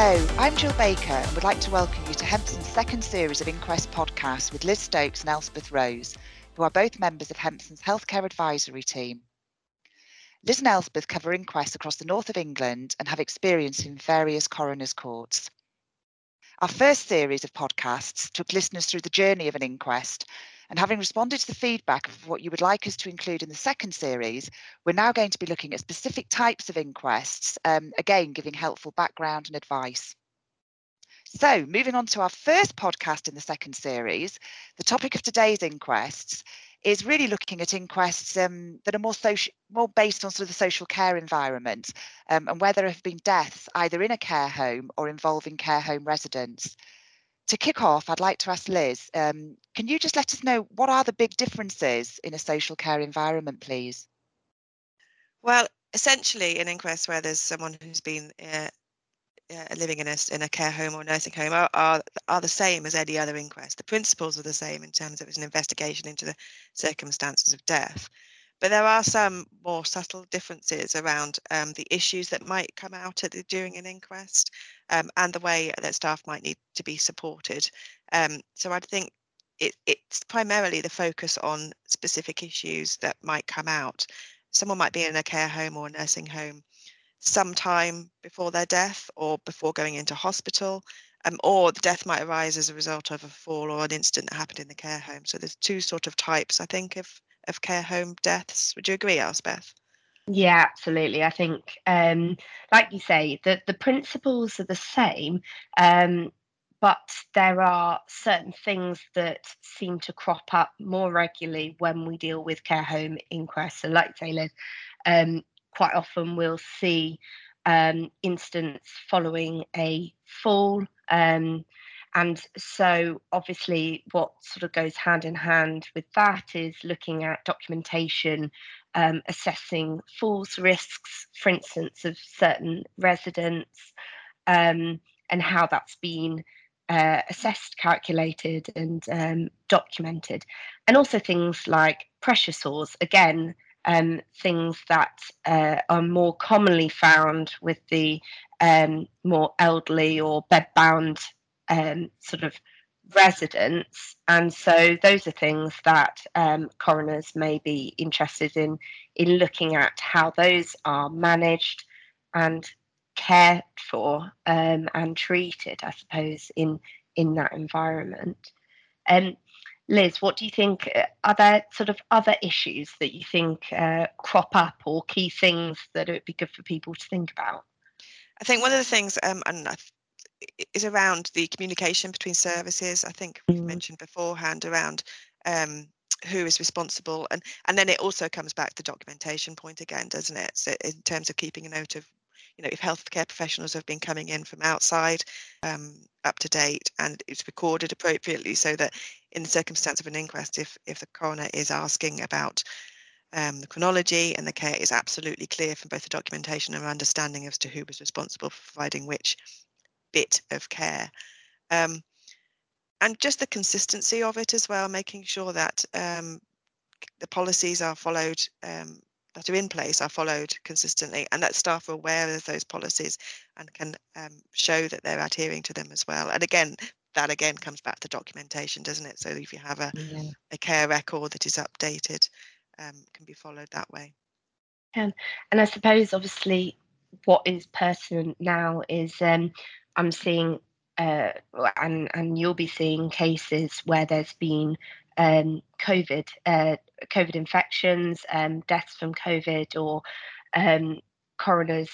Hello, I'm Jill Baker and would like to welcome you to Hempson's second series of Inquest podcasts with Liz Stokes and Elspeth Rose, who are both members of Hempson's Healthcare Advisory Team. Liz and Elspeth cover inquests across the north of England and have experience in various coroners' courts. Our first series of podcasts took listeners through the journey of an inquest, and having responded to the feedback of what you would like us to include in the second series, we're now going to be looking at specific types of inquests, um, again, giving helpful background and advice. So, moving on to our first podcast in the second series, the topic of today's inquests is really looking at inquests um, that are more social, more based on sort of the social care environment, um, and where there have been deaths either in a care home or involving care home residents. To kick off, I'd like to ask Liz, um, can you just let us know what are the big differences in a social care environment, please? Well, essentially, an inquest where there's someone who's been uh, uh, living in a, in a care home or nursing home are, are, are the same as any other inquest. The principles are the same in terms of it's an investigation into the circumstances of death. But there are some more subtle differences around um, the issues that might come out the, during an inquest um, and the way that staff might need to be supported. Um, so I think it, it's primarily the focus on specific issues that might come out. Someone might be in a care home or a nursing home sometime before their death or before going into hospital, um, or the death might arise as a result of a fall or an incident that happened in the care home. So there's two sort of types, I think, of, of care home deaths. Would you agree, Elspeth? Yeah, absolutely. I think, um, like you say, the, the principles are the same, um, but there are certain things that seem to crop up more regularly when we deal with care home inquests. So, like say, Liz, um, quite often we'll see um, instance following a fall. Um, and so, obviously, what sort of goes hand in hand with that is looking at documentation, um, assessing falls risks, for instance, of certain residents, um, and how that's been uh, assessed, calculated, and um, documented. And also things like pressure sores, again, um, things that uh, are more commonly found with the um, more elderly or bedbound um, sort of residents. And so those are things that um, coroners may be interested in in looking at how those are managed and cared for um, and treated, I suppose, in in that environment. Um, Liz, what do you think? Uh, are there sort of other issues that you think uh, crop up or key things that it would be good for people to think about? I think one of the things, um, and is around the communication between services. I think mm. we mentioned beforehand around um, who is responsible, and and then it also comes back to the documentation point again, doesn't it? So in terms of keeping a note of you know, if healthcare professionals have been coming in from outside um, up to date and it's recorded appropriately so that in the circumstance of an inquest, if, if the coroner is asking about um, the chronology and the care is absolutely clear from both the documentation and understanding as to who was responsible for providing which bit of care. Um, and just the consistency of it as well, making sure that um, the policies are followed um, that are in place are followed consistently and that staff are aware of those policies and can um, show that they're adhering to them as well. And again, that again comes back to documentation, doesn't it? So if you have a, yeah. a care record that is updated, um, can be followed that way. Um, and I suppose obviously what is pertinent now is um, I'm seeing uh, and and you'll be seeing cases where there's been um, COVID, uh, COVID infections, um, deaths from COVID, or um, coroners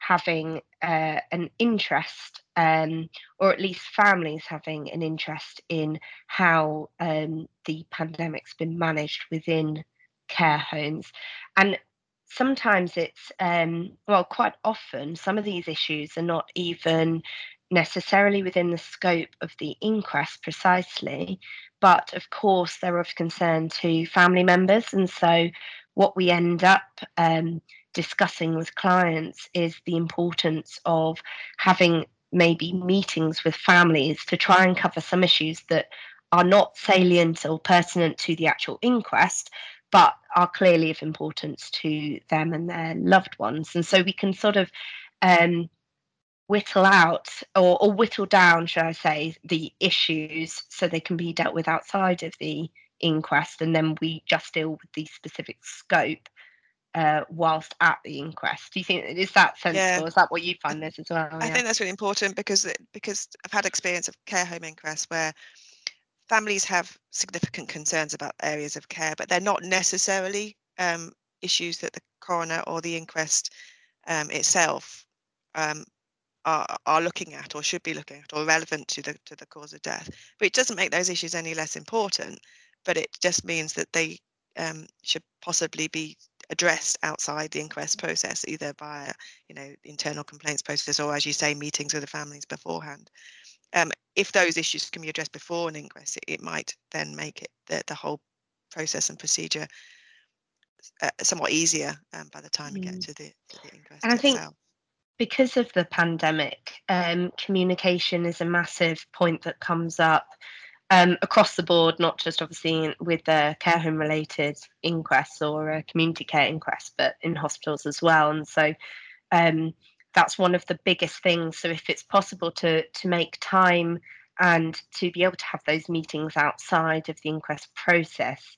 having uh, an interest, um, or at least families having an interest in how um, the pandemic's been managed within care homes. And sometimes it's, um, well, quite often, some of these issues are not even necessarily within the scope of the inquest precisely, but of course they're of concern to family members. And so what we end up um, discussing with clients is the importance of having maybe meetings with families to try and cover some issues that are not salient or pertinent to the actual inquest, but are clearly of importance to them and their loved ones. And so we can sort of um, whittle out or, or whittle down, should I say, the issues so they can be dealt with outside of the inquest, and then we just deal with the specific scope uh, whilst at the inquest. Do you think is that sensible? Yeah. Is that what you find this as well? I yeah. think that's really important because because I've had experience of care home inquests where families have significant concerns about areas of care, but they're not necessarily um, issues that the coroner or the inquest um, itself um, are, are looking at or should be looking at or relevant to the to the cause of death. But it doesn't make those issues any less important. But it just means that they um, should possibly be addressed outside the inquest process, either by you know internal complaints process or, as you say, meetings with the families beforehand. Um, if those issues can be addressed before an inquest, it, it might then make it the, the whole process and procedure uh, somewhat easier um, by the time mm. we get mm. to the, to the inquest and I think because of the pandemic, um, communication is a massive point that comes up um, across the board, not just obviously with the care home related inquests or a community care inquest, but in hospitals as well. And so um, that's one of the biggest things. So if it's possible to to make time and to be able to have those meetings outside of the inquest process,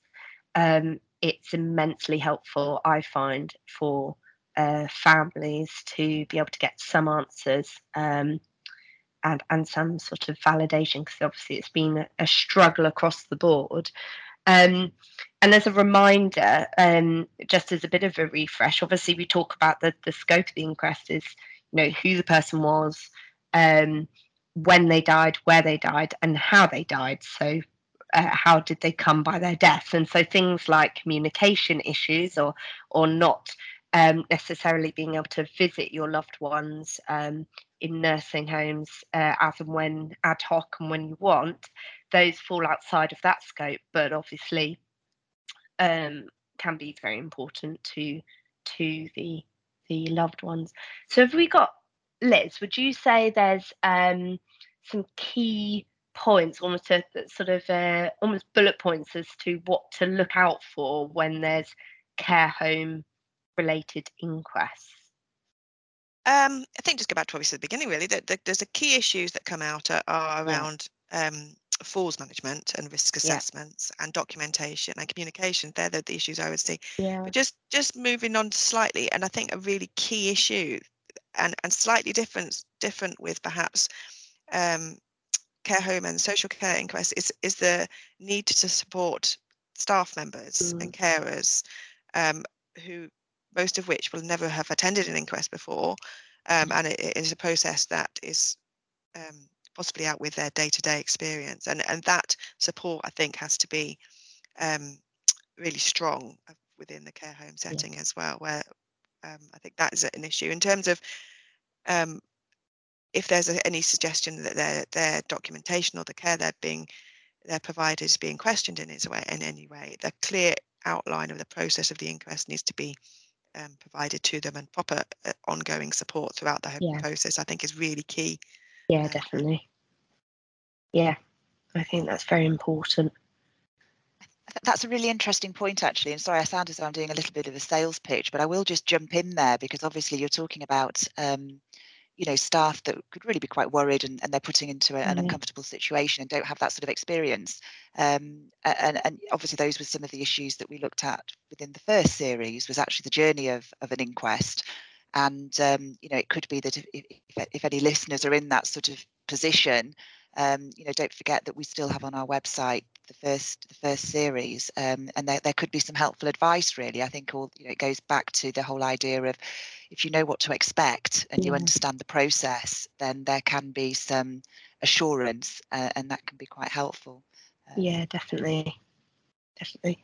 um, it's immensely helpful, I find, for uh, families to be able to get some answers um, and and some sort of validation because obviously it's been a, struggle across the board. Um, and as a reminder, um, just as a bit of a refresh, obviously we talk about the the scope of the inquest is you know who the person was, um, when they died, where they died, and how they died. So uh, how did they come by their death and so things like communication issues or or not um, necessarily being able to visit your loved ones um, in nursing homes uh, as and when ad hoc and when you want, those fall outside of that scope, but obviously um, can be very important to to the the loved ones. So have we got Liz? Would you say there's um, some key points, almost a, sort of uh, almost bullet points as to what to look out for when there's care home related inquests? Um, I think just go back to what we said at the beginning, really. That, there's a key issues that come out are, are around um, falls management and risk assessments yeah. and documentation and communication. They're the, the issues I would see. Yeah. But just just moving on slightly, and I think a really key issue and, and slightly different different with perhaps um, care home and social care inquests is is the need to support staff members mm. and carers um, who most of which will never have attended an inquest before, um, and it, it is a process that is um, possibly out with their day-to-day experience, and and that support I think has to be um, really strong uh, within the care home setting yeah. as well, where um, I think that is an issue in terms of um, if there's a, any suggestion that their their documentation or the care they're being their providers being questioned in, way, in any way, the clear outline of the process of the inquest needs to be um, provided to them and proper uh, ongoing support throughout the whole yeah. process, I think is really key. Yeah, um, definitely. Yeah, I think that's very important. That's a really interesting point, actually. And sorry, I sound as though I'm doing a little bit of a sales pitch, but I will just jump in there because obviously you're talking about um, you know staff that could really be quite worried and, and they're putting into a, an mm-hmm. uncomfortable situation and don't have that sort of experience um, and, and obviously those were some of the issues that we looked at within the first series was actually the journey of, of an inquest and um, you know it could be that if, if, if any listeners are in that sort of position um, you know, don't forget that we still have on our website the first the first series, um, and there, there could be some helpful advice. Really, I think all you know it goes back to the whole idea of if you know what to expect and yeah. you understand the process, then there can be some assurance, uh, and that can be quite helpful. Um, yeah, definitely, definitely.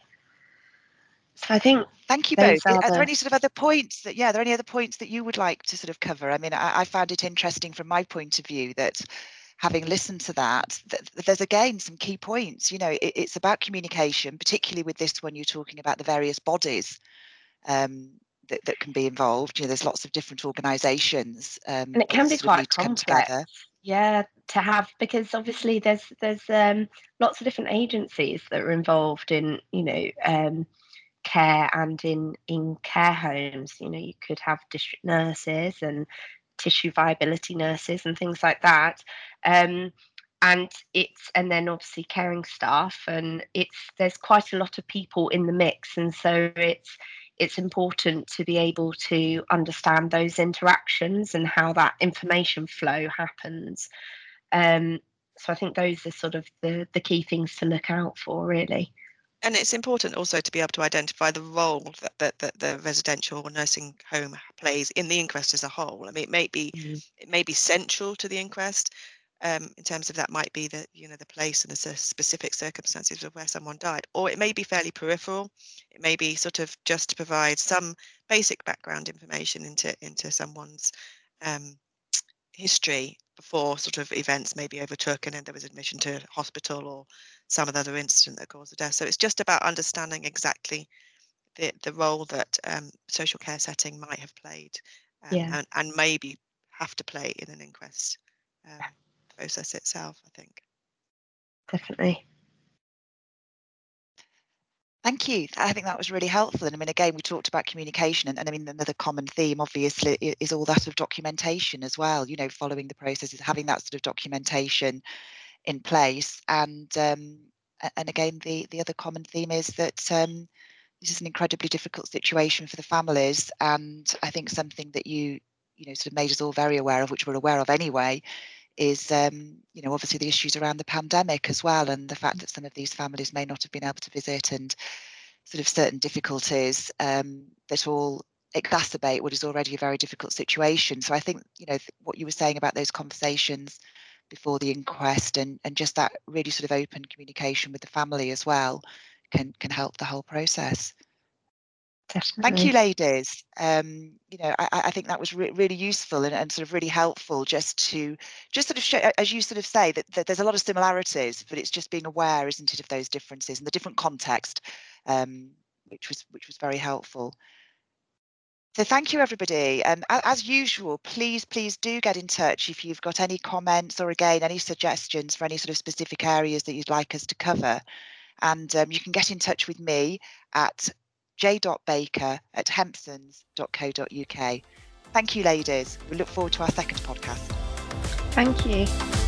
So I think thank you both. Are, are, there any sort of other points that yeah, are there any other points that you would like to sort of cover? I mean, I, I found it interesting from my point of view that having listened to that, there's again some key points. You know, it, it's about communication, particularly with this when you're talking about the various bodies um, that, that can be involved. You know, there's lots of different organisations, um, and it can be quite complex. Yeah, to have because obviously there's there's um, lots of different agencies that are involved in you know um, care and in in care homes. You know, you could have district nurses and tissue viability nurses and things like that. Um, and it's and then obviously caring staff and it's there's quite a lot of people in the mix and so it's it's important to be able to understand those interactions and how that information flow happens um, so i think those are sort of the the key things to look out for really and it's important also to be able to identify the role that, that, that the residential or nursing home plays in the inquest as a whole. I mean, it may be mm-hmm. it may be central to the inquest, um, in terms of that might be the you know the place and the specific circumstances of where someone died, or it may be fairly peripheral. It may be sort of just to provide some basic background information into into someone's um, history before sort of events maybe overtook and then there was admission to hospital or some other incident that caused the death. So it's just about understanding exactly the, the role that um, social care setting might have played um, yeah. and, and maybe have to play in an inquest. Um, process itself, I think. Definitely. Thank you. I think that was really helpful. And I mean, again, we talked about communication, and, and, I mean, another common theme, obviously, is all that of documentation as well. You know, following the processes, having that sort of documentation in place, and um, and again, the the other common theme is that um, this is an incredibly difficult situation for the families, and I think something that you you know sort of made us all very aware of, which we're aware of anyway, is um, you know obviously the issues around the pandemic as well and the fact that some of these families may not have been able to visit and sort of certain difficulties um, that all exacerbate what is already a very difficult situation. So i think you know what you were saying about those conversations before the inquest and and just that really sort of open communication with the family as well can can help the whole process Definitely. Thank you, ladies. Um, you know, I, I think that was re- really useful and, and, sort of really helpful just to just sort of show, as you sort of say, that, that, there's a lot of similarities, but it's just being aware, isn't it, of those differences and the different context, um, which was which was very helpful. So thank you, everybody. And as usual, please, please do get in touch if you've got any comments or again any suggestions for any sort of specific areas that you'd like us to cover. And um, you can get in touch with me at j.baker at hempsons.co.uk. Thank you, ladies. We look forward to our second podcast. Thank you.